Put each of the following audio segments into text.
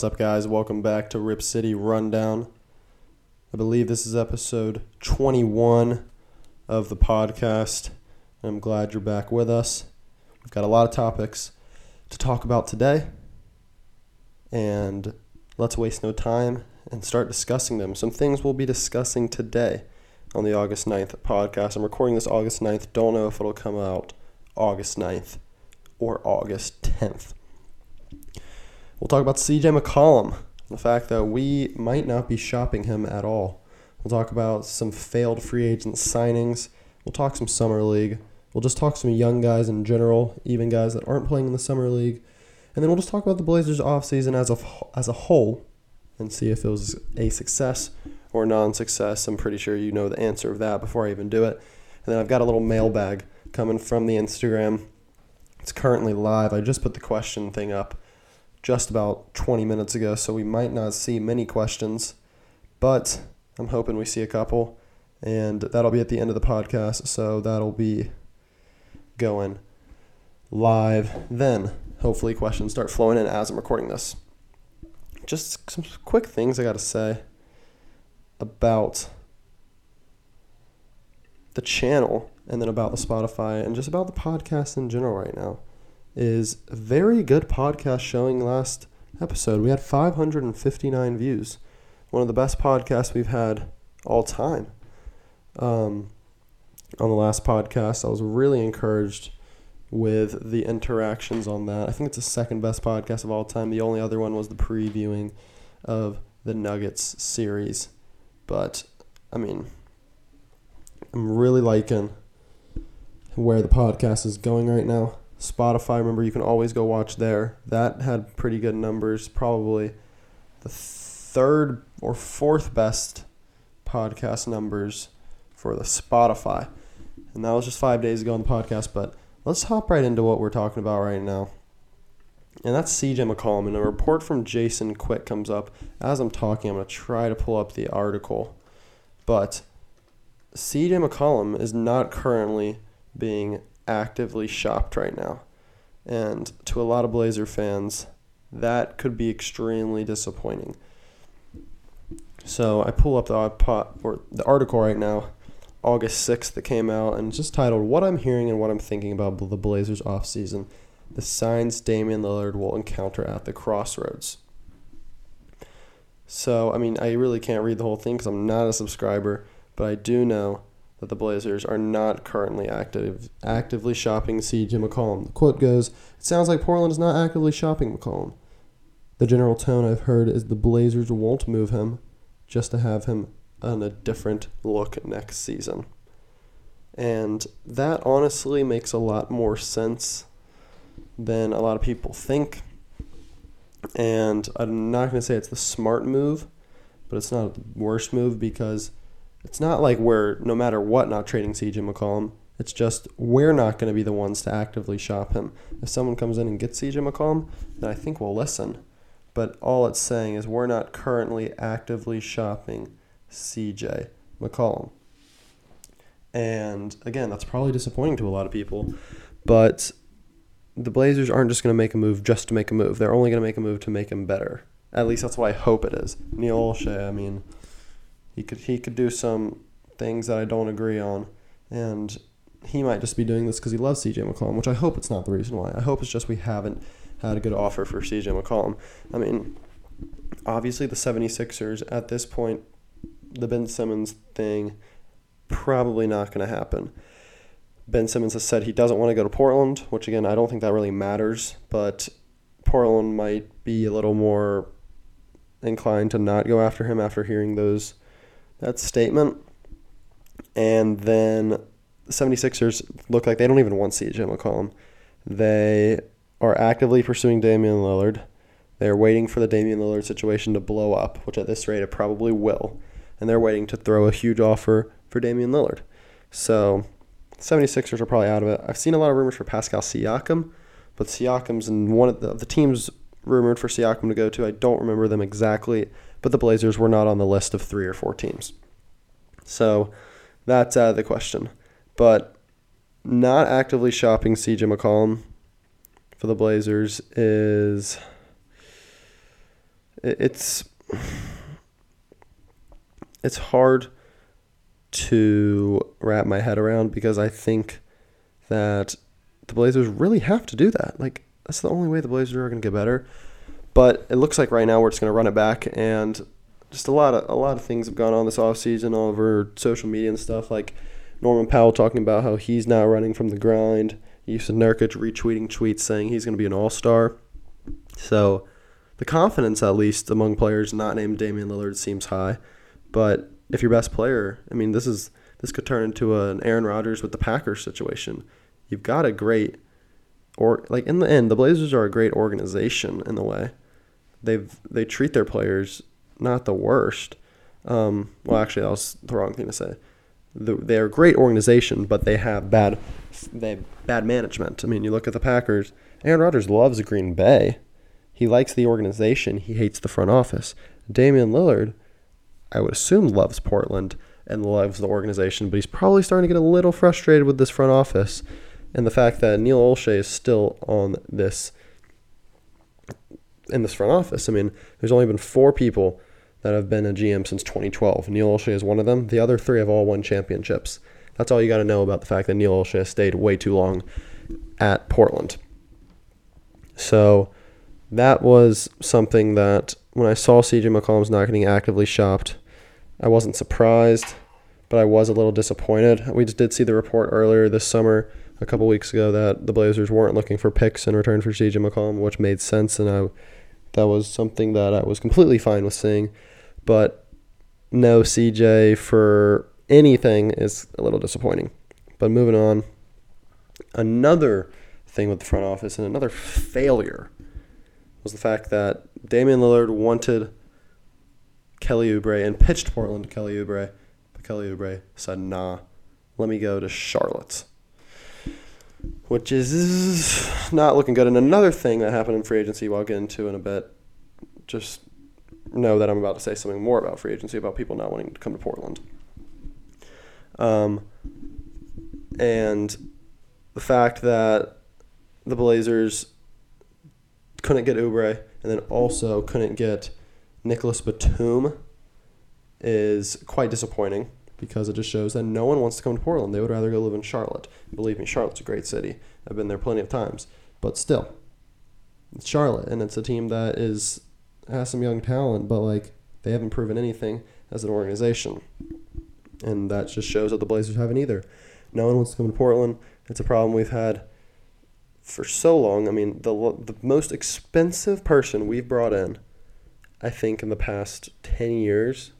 What's up, guys? Welcome back to Rip City Rundown. I believe this is episode 21 of the podcast. I'm glad you're back with us. We've got a lot of topics to talk about today, and let's waste no time and start discussing them. Some things we'll be discussing today on the August 9th podcast. I'm recording this August 9th. Don't know if it'll come out August 9th or August 10th. We'll talk about CJ McCollum, the fact that we might not be shopping him at all. We'll talk about some failed free agent signings. We'll talk some summer league. We'll just talk some young guys in general, even guys that aren't playing in the summer league. And then we'll just talk about the Blazers offseason as a, as a whole and see if it was a success or non-success. I'm pretty sure you know the answer of that before I even do it. And then I've got a little mailbag coming from the Instagram. It's currently live. I just put the question thing up just about 20 minutes ago, so we might not see many questions, but I'm hoping we see a couple, and that'll be at the end of the podcast, so that'll be going live then. Hopefully, questions start flowing in as I'm recording this. Just some quick things I got to say about the channel and then about the Spotify and just about the podcast in general right now is very good podcast showing last episode. We had 559 views. One of the best podcasts we've had all time. Um, on the last podcast, I was really encouraged with the interactions on that. I think it's the second best podcast of all time. The only other one was the previewing of the Nuggets series. But, I mean, I'm really liking where the podcast is going right now. Spotify, remember, you can always go watch there. That had pretty good numbers, probably the third or fourth best podcast numbers for the Spotify. And that was just five days ago on the podcast, but let's hop right into what we're talking about right now. And that's CJ McCollum. And a report from Jason Quick comes up. As I'm talking, I'm going to try to pull up the article. But CJ McCollum is not currently being actively shopped right now. And to a lot of Blazer fans, that could be extremely disappointing. So I pull up the or the article right now, August 6th that came out and just titled What I'm Hearing and What I'm Thinking About the Blazers offseason. The signs Damian Lillard will encounter at the crossroads. So, I mean, I really can't read the whole thing because I'm not a subscriber, but I do know that the Blazers are not currently active actively shopping CJ McCollum. The quote goes, "It sounds like Portland is not actively shopping McCollum. The general tone I've heard is the Blazers won't move him just to have him on a different look next season." And that honestly makes a lot more sense than a lot of people think. And I'm not going to say it's the smart move, but it's not the worst move because it's not like we're no matter what not trading CJ McCollum. It's just we're not going to be the ones to actively shop him. If someone comes in and gets CJ McCollum, then I think we'll listen. But all it's saying is we're not currently actively shopping CJ McCollum. And again, that's probably disappointing to a lot of people. But the Blazers aren't just going to make a move just to make a move. They're only going to make a move to make him better. At least that's what I hope it is. Neil Olshey, I mean, he could he could do some things that I don't agree on, and he might just be doing this because he loves CJ McCollum, which I hope it's not the reason why. I hope it's just we haven't had a good offer for CJ McCollum. I mean, obviously the 76ers at this point, the Ben Simmons thing, probably not going to happen. Ben Simmons has said he doesn't want to go to Portland, which again, I don't think that really matters, but Portland might be a little more inclined to not go after him after hearing those that statement. And then the 76ers look like they don't even want CJ McCollum. They are actively pursuing Damian Lillard. They're waiting for the Damian Lillard situation to blow up, which at this rate it probably will. And they're waiting to throw a huge offer for Damian Lillard. So 76ers are probably out of it. I've seen a lot of rumors for Pascal Siakam, but Siakam's in one of the, the teams rumored for Siakam to go to. I don't remember them exactly but the Blazers were not on the list of three or four teams. So that's out of the question. But not actively shopping CJ McCollum for the Blazers is it's it's hard to wrap my head around because I think that the Blazers really have to do that. Like that's the only way the Blazers are going to get better. But it looks like right now we're just going to run it back and just a lot of a lot of things have gone on this offseason all over social media and stuff like Norman Powell talking about how he's now running from the grind. Jusuf Nurkic retweeting tweets saying he's going to be an all-star. So the confidence, at least among players not named Damian Lillard, seems high. But if your best player, I mean, this is this could turn into an Aaron Rodgers with the Packers situation. You've got a great, or like in the end, the Blazers are a great organization in the way. They've they treat their players not the worst. Um, well, actually, that was the wrong thing to say. The, they're a great organization, but they have bad they have bad management. I mean, you look at the Packers. Aaron Rodgers loves Green Bay. He likes the organization. He hates the front office. Damian Lillard, I would assume, loves Portland and loves the organization, but he's probably starting to get a little frustrated with this front office and the fact that Neil Olshey is still on this in this front office. I mean, there's only been four people that have been a GM since 2012. Neil Olshey is one of them. The other three have all won championships. That's all you got to know about the fact that Neil Olshey stayed way too long at Portland. So that was something that when I saw CJ McCollum's not getting actively shopped, I wasn't surprised, but I was a little disappointed. We just did see the report earlier this summer, a couple weeks ago, that the Blazers weren't looking for picks in return for CJ McCollum, which made sense, and I that was something that I was completely fine with seeing. But no CJ for anything is a little disappointing. But moving on, another thing with the front office and another failure was the fact that Damian Lillard wanted Kelly Oubre and pitched Portland to Kelly Oubre, but Kelly Oubre said, "Nah, let me go to Charlotte." Which is not looking good. And another thing that happened in free agency, we'll get into in a bit. Just know that I'm about to say something more about free agency, about people not wanting to come to Portland. Um, and the fact that the Blazers couldn't get Oubre and then also couldn't get Nicholas Batum is quite disappointing because it just shows that no one wants to come to Portland. They would rather go live in Charlotte. Believe me, Charlotte's a great city. I've been there plenty of times. But still, it's Charlotte, and it's a team that is has some young talent, but like they haven't proven anything as an organization and that just shows that the Blazers haven't either. No one wants to come to Portland. It's a problem we've had for so long. I mean, the the most expensive person we've brought in, I think, in the past ten years,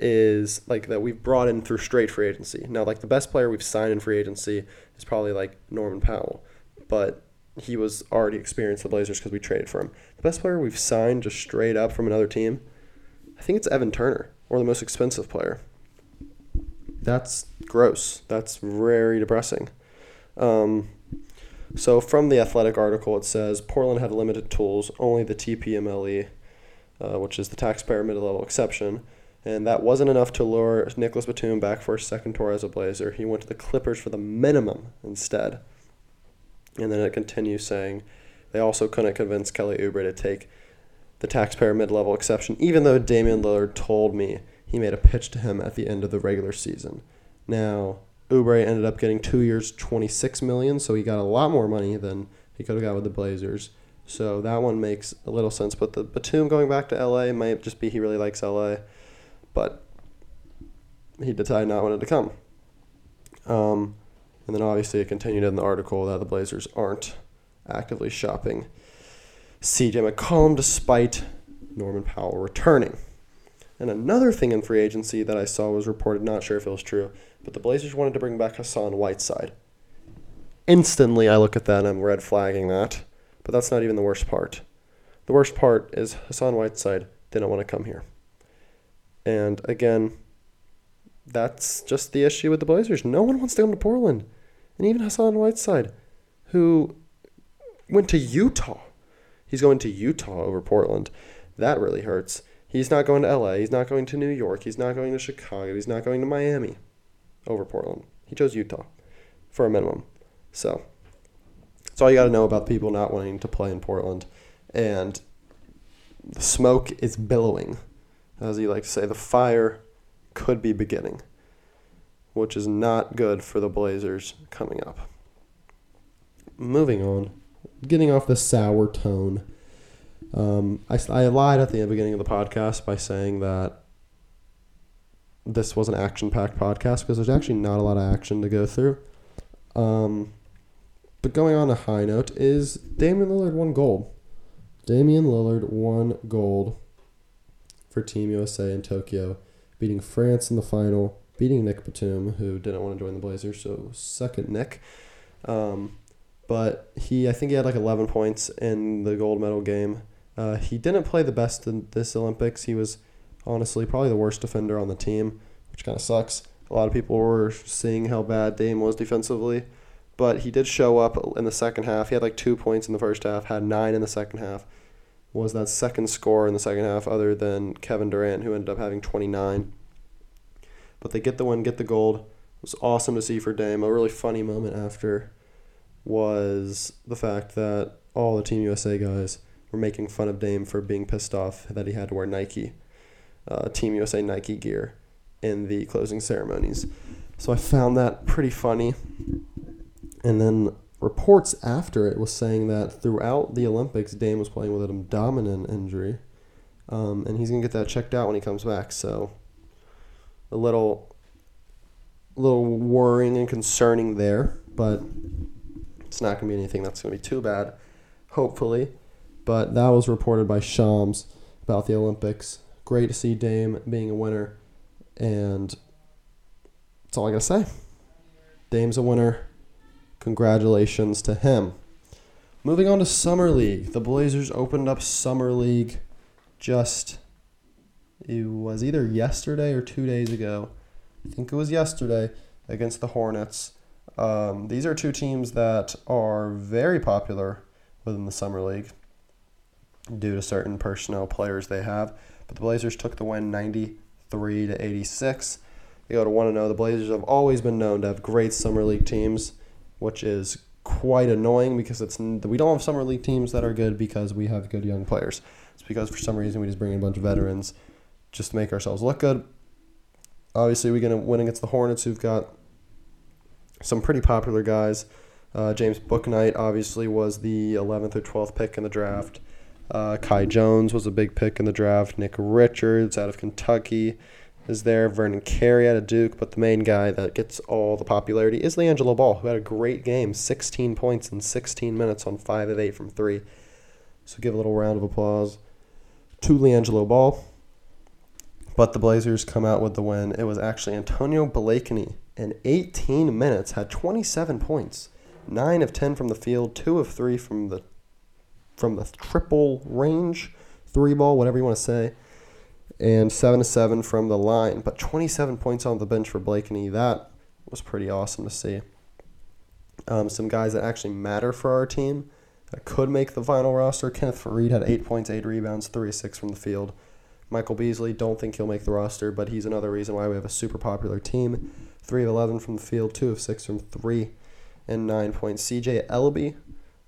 is like that we've brought in through straight free agency. Now, like the best player we've signed in free agency is probably like Norman Powell, but he was already experienced the Blazers because we traded for him. The best player we've signed just straight up from another team, I think it's Evan Turner or the most expensive player. That's gross. That's very depressing. Um, so from the athletic article, it says Portland had limited tools, only the TPMLE, uh, which is the taxpayer mid-level exception, and that wasn't enough to lure Nicholas Batum back for a second tour as a Blazer. He went to the Clippers for the minimum instead. And then it continues saying they also couldn't convince Kelly Oubre to take the taxpayer mid-level exception, even though Damian Lillard told me he made a pitch to him at the end of the regular season. Now, Oubre ended up getting two years, twenty-six million, so he got a lot more money than he could have got with the Blazers. So that one makes a little sense. But the Batum going back to LA might just be he really likes LA, but he decided not wanted to come. Um, and then obviously it continued in the article that the Blazers aren't actively shopping CJ McCollum despite Norman Powell returning. And another thing in free agency that I saw was reported, not sure if it was true, but the Blazers wanted to bring back Hassan Whiteside. Instantly, I look at that and I'm red flagging that. But that's not even the worst part. The worst part is Hassan Whiteside didn't want to come here. And again, that's just the issue with the Blazers. No one wants to come to Portland. And even Hassan Whiteside, who went to Utah He's going to Utah over Portland. That really hurts. He's not going to LA. He's not going to New York. He's not going to Chicago. He's not going to Miami over Portland. He chose Utah for a minimum. So that's all you got to know about people not wanting to play in Portland. And the smoke is billowing, as you like to say. The fire could be beginning, which is not good for the Blazers coming up. Moving on, getting off the sour tone. Um, I, I lied at the beginning of the podcast by saying that this was an action packed podcast because there's actually not a lot of action to go through. Um, but going on a high note is Damian Lillard won gold. Damian Lillard won gold for Team USA in Tokyo, beating France in the final, beating Nick Batum, who didn't want to join the Blazers, so second Nick. Um, but he, I think he had like 11 points in the gold medal game. Uh, he didn't play the best in this Olympics. He was honestly probably the worst defender on the team, which kind of sucks. A lot of people were seeing how bad Dame was defensively, but he did show up in the second half. He had like two points in the first half, had nine in the second half. Was that second score in the second half, other than Kevin Durant, who ended up having 29. But they get the win, get the gold. It was awesome to see for Dame. A really funny moment after was the fact that all the Team USA guys were making fun of Dame for being pissed off that he had to wear Nike, uh, Team USA Nike gear in the closing ceremonies. So I found that pretty funny. And then reports after it was saying that throughout the Olympics, Dame was playing with a abdominal injury. Um, and he's to get that checked out when he comes back. So a little, little worrying and concerning there, but it's not to be anything that's to be too bad, hopefully. But that was reported by Shams about the Olympics. Great to see Dame being a winner. And that's all I got to say. Dame's a winner. Congratulations to him. Moving on to Summer League. The Blazers opened up Summer League just, it was either yesterday or two days ago. I think it was yesterday against the Hornets. Um, these are two teams that are very popular within the Summer League due to certain personnel players they have. But the Blazers took the win 93 to 86. They go to 1 0. The Blazers have always been known to have great Summer League teams, which is quite annoying because it's we don't have Summer League teams that are good because we have good young players. It's because for some reason we just bring in a bunch of veterans just to make ourselves look good. Obviously, we're to win against the Hornets, who've got some pretty popular guys. Uh, James Bouknight obviously was the 11th or 12th pick in the draft. Uh, Kai Jones was a big pick in the draft. Nick Richards out of Kentucky is there. Vernon Carey out of Duke. But the main guy that gets all the popularity is LiAngelo Ball, who had a great game 16 points in 16 minutes on 5 of 8 from 3. So give a little round of applause to LiAngelo Ball. But the Blazers come out with the win. It was actually Antonio Blakeney in 18 minutes had 27 points, 9 of 10 from the field, 2 of 3 from the from the triple range, three ball, whatever you want to say, and seven to seven from the line. But 27 points on the bench for Blakeney, that was pretty awesome to see. Um, some guys that actually matter for our team that could make the final roster. Kenneth Faried had eight points, eight rebounds, three six from the field. Michael Beasley, don't think he'll make the roster, but he's another reason why we have a super popular team. Three of 11 from the field, two of six from three, and nine points. CJ Elleby,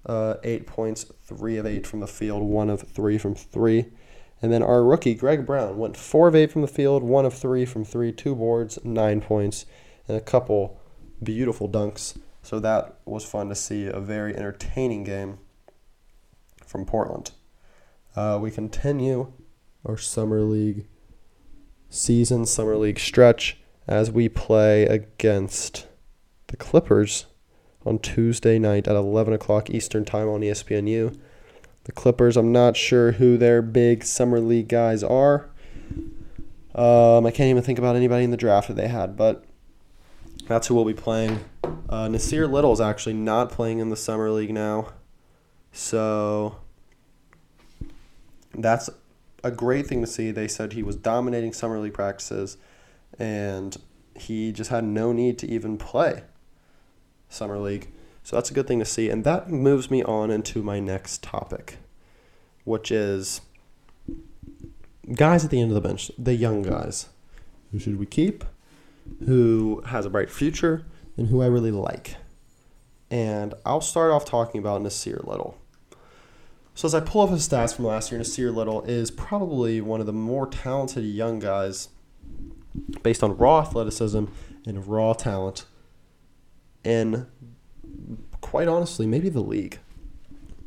uh, eight points, three of eight from the field, one of three from three. And then our rookie, Greg Brown, went four of eight from the field, one of three from three, two boards, nine points, and a couple beautiful dunks. So that was fun to see. A very entertaining game from Portland. Uh, we continue our Summer League season, Summer League stretch, as we play against the Clippers on Tuesday night at 11 o'clock Eastern Time on ESPNU. The Clippers, I'm not sure who their big summer league guys are. Um, I can't even think about anybody in the draft that they had, but that's who we'll be playing. Uh, Nassir Little is actually not playing in the summer league now, so that's a great thing to see. They said he was dominating summer league practices, and he just had no need to even play summer league. So that's a good thing to see. And that moves me on into my next topic, which is guys at the end of the bench, the young guys. Who should we keep? Who has a bright future? And who I really like. And I'll start off talking about Nassir Little. So as I pull up his stats from last year, Nassir Little is probably one of the more talented young guys based on raw athleticism and raw talent in quite honestly, maybe the league.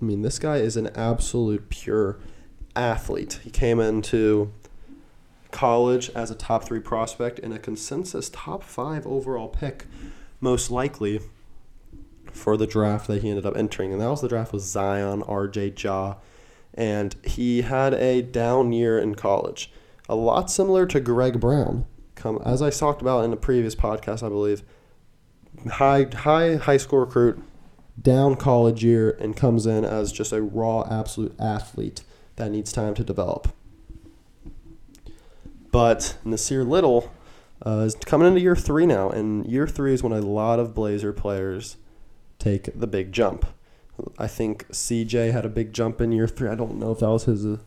I mean, this guy is an absolute pure athlete. He came into college as a top three prospect and a consensus top five overall pick, most likely for the draft that he ended up entering. And that was the draft with Zion, RJ Ja. And he had a down year in college. A lot similar to Greg Brown. Come as I talked about in a previous podcast, I believe. High high high school recruit, down college year, and comes in as just a raw absolute athlete that needs time to develop. But Nassir Little uh, is coming into year three now, and year three is when a lot of Blazer players take the big jump. I think CJ had a big jump in year three. I don't know if that was his uh,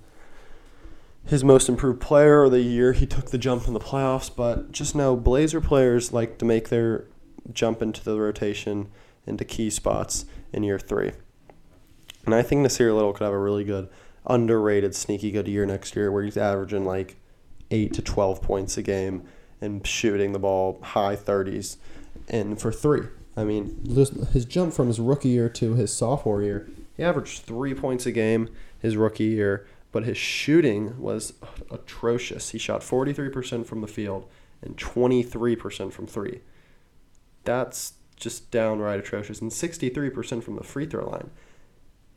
his most improved player or the year he took the jump in the playoffs, but just know Blazer players like to make their jump into the rotation into key spots in year three. And I think Nassir Little could have a really good, underrated, sneaky good year next year where he's averaging like 8 to 12 points a game and shooting the ball high 30s and for three. I mean, his jump from his rookie year to his sophomore year, he averaged three points a game his rookie year, but his shooting was atrocious. He shot 43% from the field and 23% from three. That's just downright atrocious. And 63% from the free throw line.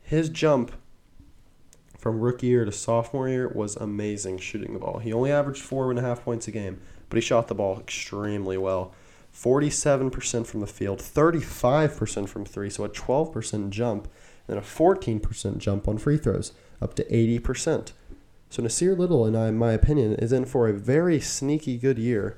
His jump from rookie year to sophomore year was amazing shooting the ball. He only averaged four and a half points a game, but he shot the ball extremely well. 47% from the field, 35% from three, so a 12% jump, and a 14% jump on free throws, up to 80%. So Nassir Little, in my opinion, is in for a very sneaky good year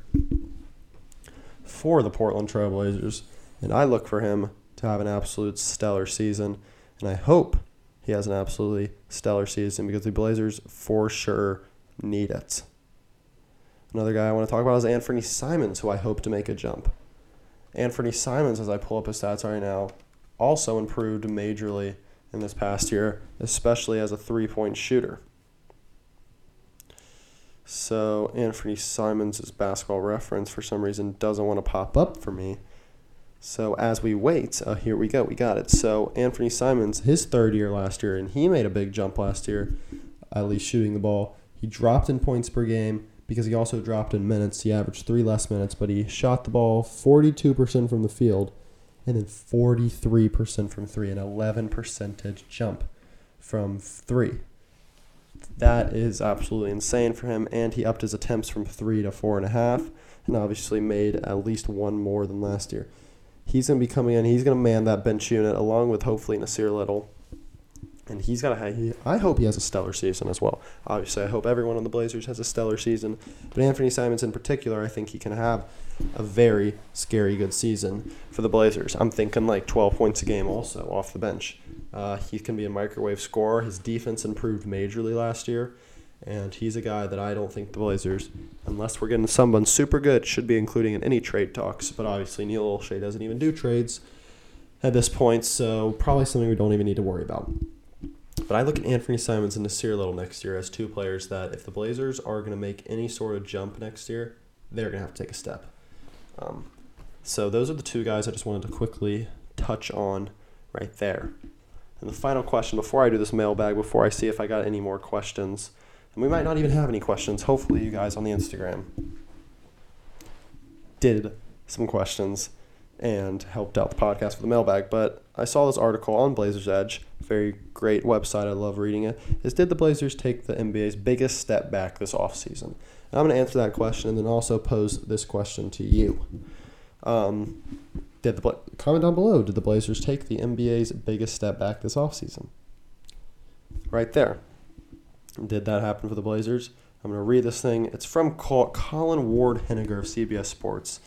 for the Portland Trailblazers, and I look for him to have an absolute stellar season, and I hope he has an absolutely stellar season because the Blazers for sure need it. Another guy I want to talk about is Anthony Simons, who I hope to make a jump. Anthony Simons, as I pull up his stats right now, also improved majorly in this past year, especially as a three point shooter. So Anthony Simons' basketball reference for some reason doesn't want to pop up for me. So as we wait, uh, here we go, we got it. So Anthony Simons, his third year last year, and he made a big jump last year, at least shooting the ball. He dropped in points per game because he also dropped in minutes. He averaged three less minutes, but he shot the ball 42% from the field and then 43% from three, an 11 percentage jump from three. That is absolutely insane for him, and he upped his attempts from three to four and a half, and obviously made at least one more than last year. He's going to be coming in. He's going to man that bench unit along with hopefully Nassir Little and he's got a. I hope he has a stellar season as well. Obviously, I hope everyone on the Blazers has a stellar season, but Anthony Simons in particular, I think he can have a very scary good season for the Blazers. I'm thinking like 12 points a game also off the bench. Uh, he can be a microwave scorer. His defense improved majorly last year, and he's a guy that I don't think the Blazers, unless we're getting someone super good, should be including in any trade talks. But obviously, Neil Olshey doesn't even do trades at this point, so probably something we don't even need to worry about. But I look at Anthony Simons and Nassir Little next year as two players that, if the Blazers are going to make any sort of jump next year, they're going to have to take a step. Um, so those are the two guys I just wanted to quickly touch on right there. And the final question before I do this mailbag, before I see if I got any more questions, and we might not even have any questions. Hopefully, you guys on the Instagram did some questions and helped out the podcast with the mailbag. But I saw this article on Blazers Edge, very great website. I love reading it. Is did the Blazers take the NBA's biggest step back this offseason? And I'm going to answer that question and then also pose this question to you. Um, did the comment down below? Did the Blazers take the NBA's biggest step back this offseason? Right there. Did that happen for the Blazers? I'm going to read this thing. It's from Colin Ward Henninger of CBS Sports.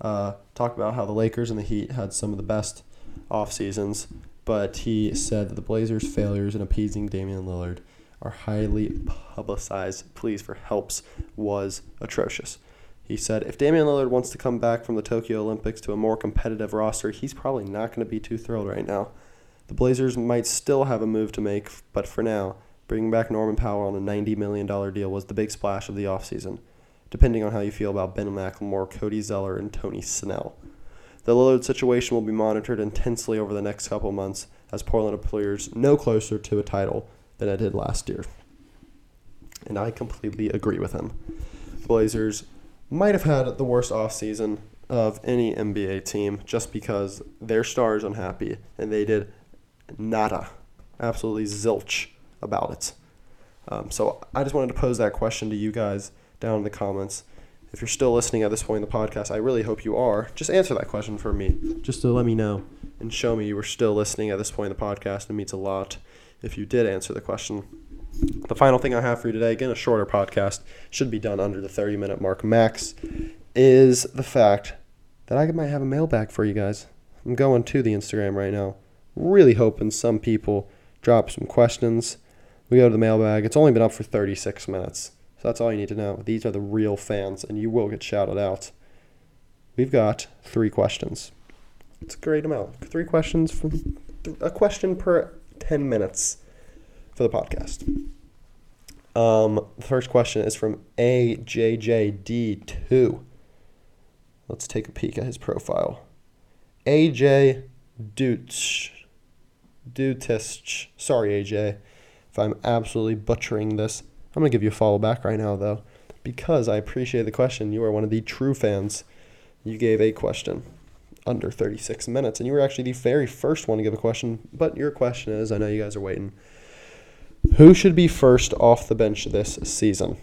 Uh, talk about how the Lakers and the Heat had some of the best off seasons, but he said that the Blazers' failures in appeasing Damian Lillard are highly publicized pleas for helps was atrocious. He said, if Damian Lillard wants to come back from the Tokyo Olympics to a more competitive roster, he's probably not going to be too thrilled right now. The Blazers might still have a move to make, but for now, bringing back Norman Powell on a $90 million deal was the big splash of the offseason, depending on how you feel about Ben McLemore, Cody Zeller, and Tony Snell. The Lillard situation will be monitored intensely over the next couple months as Portland appears no closer to a title than it did last year. And I completely agree with him. Blazers might have had the worst offseason of any NBA team just because their stars unhappy and they did nada, absolutely zilch about it. Um, so I just wanted to pose that question to you guys down in the comments. If you're still listening at this point in the podcast, I really hope you are. Just answer that question for me, just to let me know and show me you were still listening at this point in the podcast. It means a lot if you did answer the question. The final thing I have for you today, again, a shorter podcast, should be done under the 30 minute mark max, is the fact that I might have a mailbag for you guys. I'm going to the Instagram right now. Really hoping some people drop some questions. We go to the mailbag. It's only been up for 36 minutes. So that's all you need to know. These are the real fans, and you will get shouted out. We've got three questions. It's a great amount. Three questions from a question per 10 minutes for the podcast. Um, the first question is from AJJD2. Let's take a peek at his profile. AJ Dutch. Dutich. Sorry, AJ, if I'm absolutely butchering this. I'm going to give you a follow back right now, though, because I appreciate the question. You are one of the true fans. You gave a question under 36 minutes, and you were actually the very first one to give a question. But your question is I know you guys are waiting. Who should be first off the bench this season?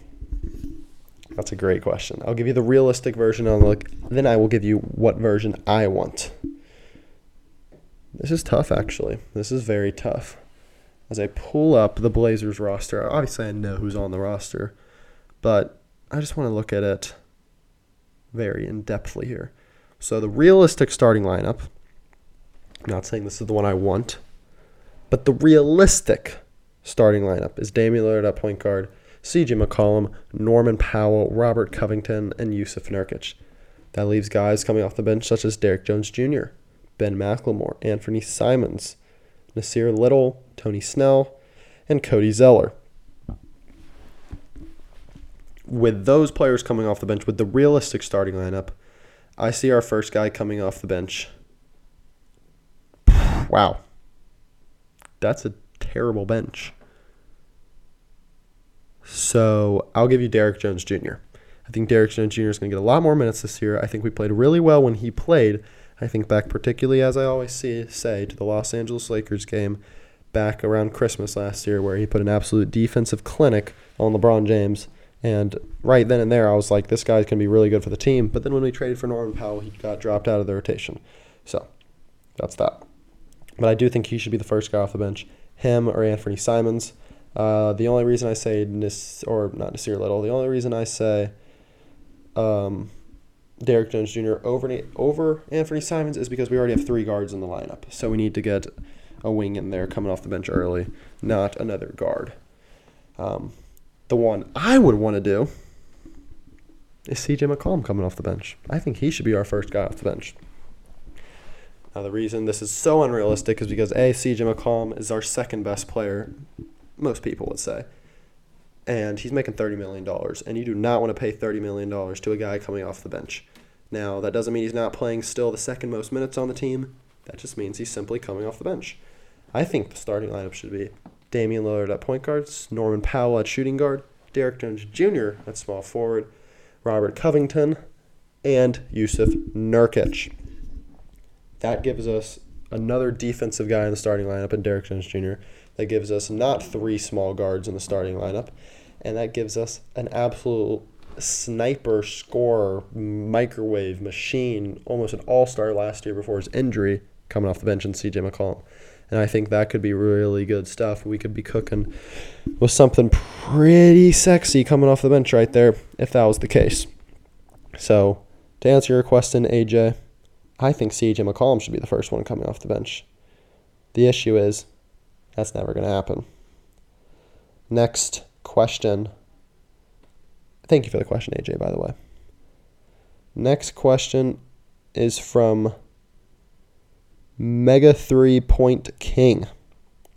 That's a great question. I'll give you the realistic version on look then I will give you what version I want. This is tough actually. This is very tough. As I pull up the Blazers roster, obviously I know who's on the roster, but I just want to look at it very in depthly here. So the realistic starting lineup, I'm not saying this is the one I want, but the realistic starting lineup is Damian Lillard at point guard, CJ McCollum, Norman Powell, Robert Covington, and Jusuf Nurkic. That leaves guys coming off the bench such as Derrick Jones Jr., Ben McLemore, Anthony Simons, Nassir Little, Tony Snell, and Cody Zeller. With those players coming off the bench, with the realistic starting lineup, I see our first guy coming off the bench. Wow. That's a terrible bench. So I'll give you Derrick Jones Jr. I think Derrick Jones Jr. is going to get a lot more minutes this year. I think we played really well when he played. I think back particularly, as I always see, say, to the Los Angeles Lakers game back around Christmas last year, where he put an absolute defensive clinic on LeBron James. And right then and there, I was like, this guy's going to be really good for the team. But then when we traded for Norman Powell, he got dropped out of the rotation. So that's that. But I do think he should be the first guy off the bench. Him or Anthony Simons. Uh, the only reason I say Nis, or not Nassir Little, the only reason I say um, Derrick Jones Jr. over over Anthony Simons is because we already have three guards in the lineup, so we need to get a wing in there coming off the bench early, not another guard. Um, the one I would want to do is CJ McCollum coming off the bench. I think he should be our first guy off the bench. Now, the reason this is so unrealistic is because A, CJ McCollum is our second best player most people would say. And he's making $30 million. And you do not want to pay $30 million to a guy coming off the bench. Now, that doesn't mean he's not playing still the second most minutes on the team. That just means he's simply coming off the bench. I think the starting lineup should be Damian Lillard at point guards, Norman Powell at shooting guard, Derrick Jones Jr. at small forward, Robert Covington, and Jusuf Nurkic. That gives us another defensive guy in the starting lineup in Derrick Jones Jr. That gives us not three small guards in the starting lineup, and that gives us an absolute sniper, scorer, microwave machine, almost an all star last year before his injury, coming off the bench in CJ McCollum. And I think that could be really good stuff. We could be cooking with something pretty sexy coming off the bench right there if that was the case. So, to answer your question, AJ, I think CJ McCollum should be the first one coming off the bench. The issue is that's never going to happen. Next question. Thank you for the question, AJ, by the way. Next question is from Mega Three Point King.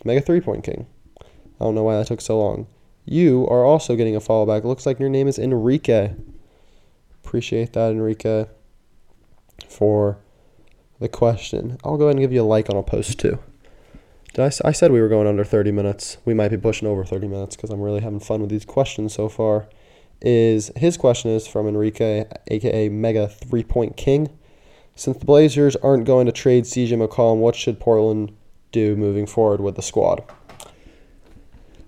Mega Three Point King. I don't know why that took so long. You are also getting a follow back. Looks like your name is Enrique. Appreciate that, Enrique, for the question. I'll go ahead and give you a like on a post too. Did I, I said we were going under 30 minutes. We might be pushing over 30 minutes because I'm really having fun with these questions so far. Is his question is from Enrique, aka Mega Three Point King. Since the Blazers aren't going to trade CJ McCollum, what should Portland do moving forward with the squad?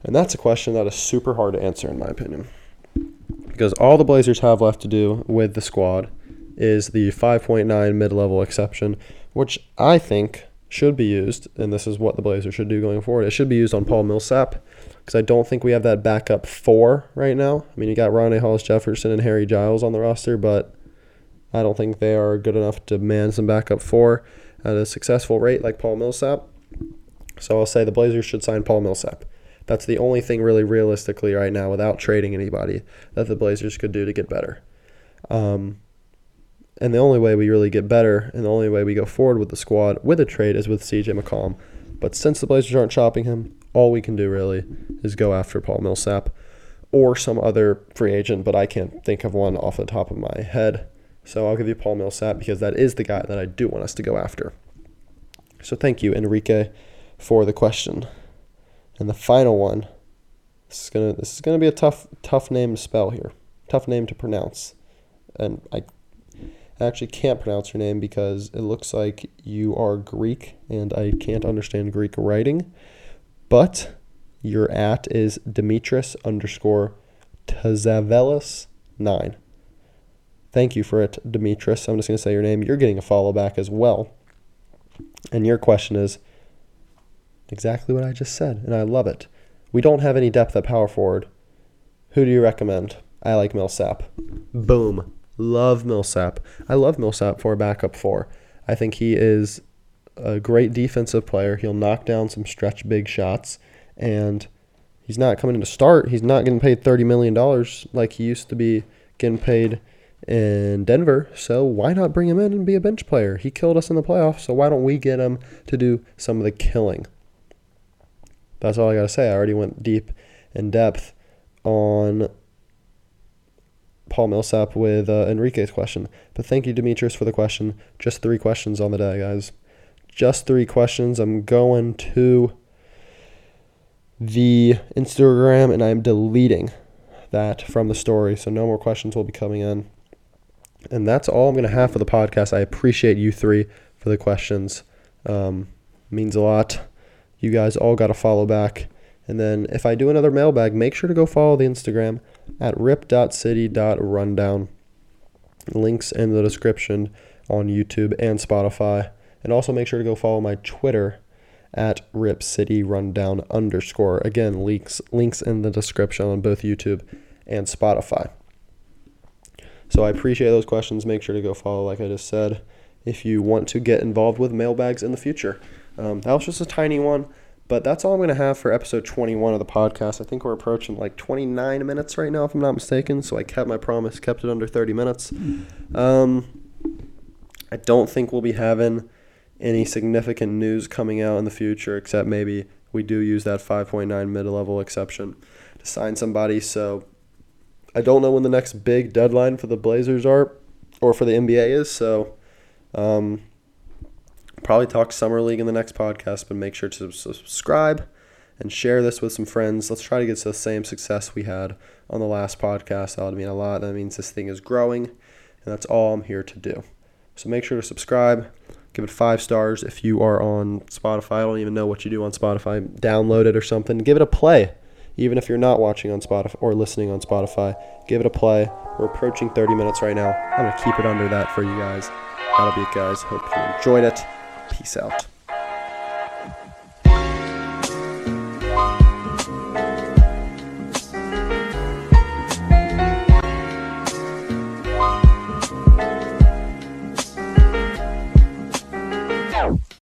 And that's a question that is super hard to answer, in my opinion. Because all the Blazers have left to do with the squad is the 5.9 mid level exception, which I think should be used, and this is what the Blazers should do going forward. It should be used on Paul Millsap because I don't think we have that backup four right now. I mean, you got Ronnie Hollis Jefferson and Harry Giles on the roster, but I don't think they are good enough to man some backup four at a successful rate like Paul Millsap. So I'll say the Blazers should sign Paul Millsap. That's the only thing really realistically right now without trading anybody that the Blazers could do to get better. Um, and the only way we really get better and the only way we go forward with the squad with a trade is with CJ McCollum. But since the Blazers aren't shopping him, all we can do really is go after Paul Millsap or some other free agent, but I can't think of one off the top of my head. So I'll give you Paul Millsap because that is the guy that I do want us to go after. So thank you, Enrique, for the question. And the final one. This is gonna this is gonna be a tough tough name to spell here. Tough name to pronounce. And I actually can't pronounce your name because it looks like you are Greek and I can't understand Greek writing. But your at is Demetris underscore Tazavelis nine. Thank you for it, Demetris. I'm just going to say your name. You're getting a follow back as well. And your question is exactly what I just said, and I love it. We don't have any depth at power forward. Who do you recommend? I like Millsap. Boom. Love Millsap. I love Millsap for a backup four. I think he is a great defensive player. He'll knock down some stretch big shots, and he's not coming in to start. He's not getting paid $30 million like he used to be getting paid in Denver. So why not bring him in and be a bench player? He killed us in the playoffs, so why don't we get him to do some of the killing? That's all I got to say. I already went deep in depth on Paul Millsap with uh, Enrique's question. But thank you, Demetrius, for the question. Just three questions on the day, guys. Just three questions. I'm going to the Instagram and I'm deleting that from the story. So no more questions will be coming in. And that's all I'm going to have for the podcast. I appreciate you three for the questions. Um, means a lot. You guys all got to follow back. And then if I do another mailbag, make sure to go follow the Instagram at rip.city.rundown. Links in the description on YouTube and Spotify. And also make sure to go follow my Twitter at Rip City Rundown underscore. Again, links links in the description on both YouTube and Spotify. So I appreciate those questions. Make sure to go follow, like I just said, if you want to get involved with mailbags in the future. Um, that was just a tiny one, but that's all I'm going to have for episode 21 of the podcast. I think we're approaching like 29 minutes right now, if I'm not mistaken. So I kept my promise, kept it under 30 minutes. Um, I don't think we'll be having any significant news coming out in the future, except maybe we do use that 5.9 mid level exception to sign somebody. So I don't know when the next big deadline for the Blazers are or for the NBA is. So um, probably talk Summer League in the next podcast, but make sure to subscribe and share this with some friends. Let's try to get to the same success we had on the last podcast. That would mean a lot. That means this thing is growing, and that's all I'm here to do. So make sure to subscribe. Give it five stars if you are on Spotify. I don't even know what you do on Spotify. Download it or something. Give it a play even if you're not watching on Spotify or listening on Spotify, give it a play. We're approaching 30 minutes right now. I'm going to keep it under that for you guys. That'll be it, guys. Hope you enjoyed it. Peace out.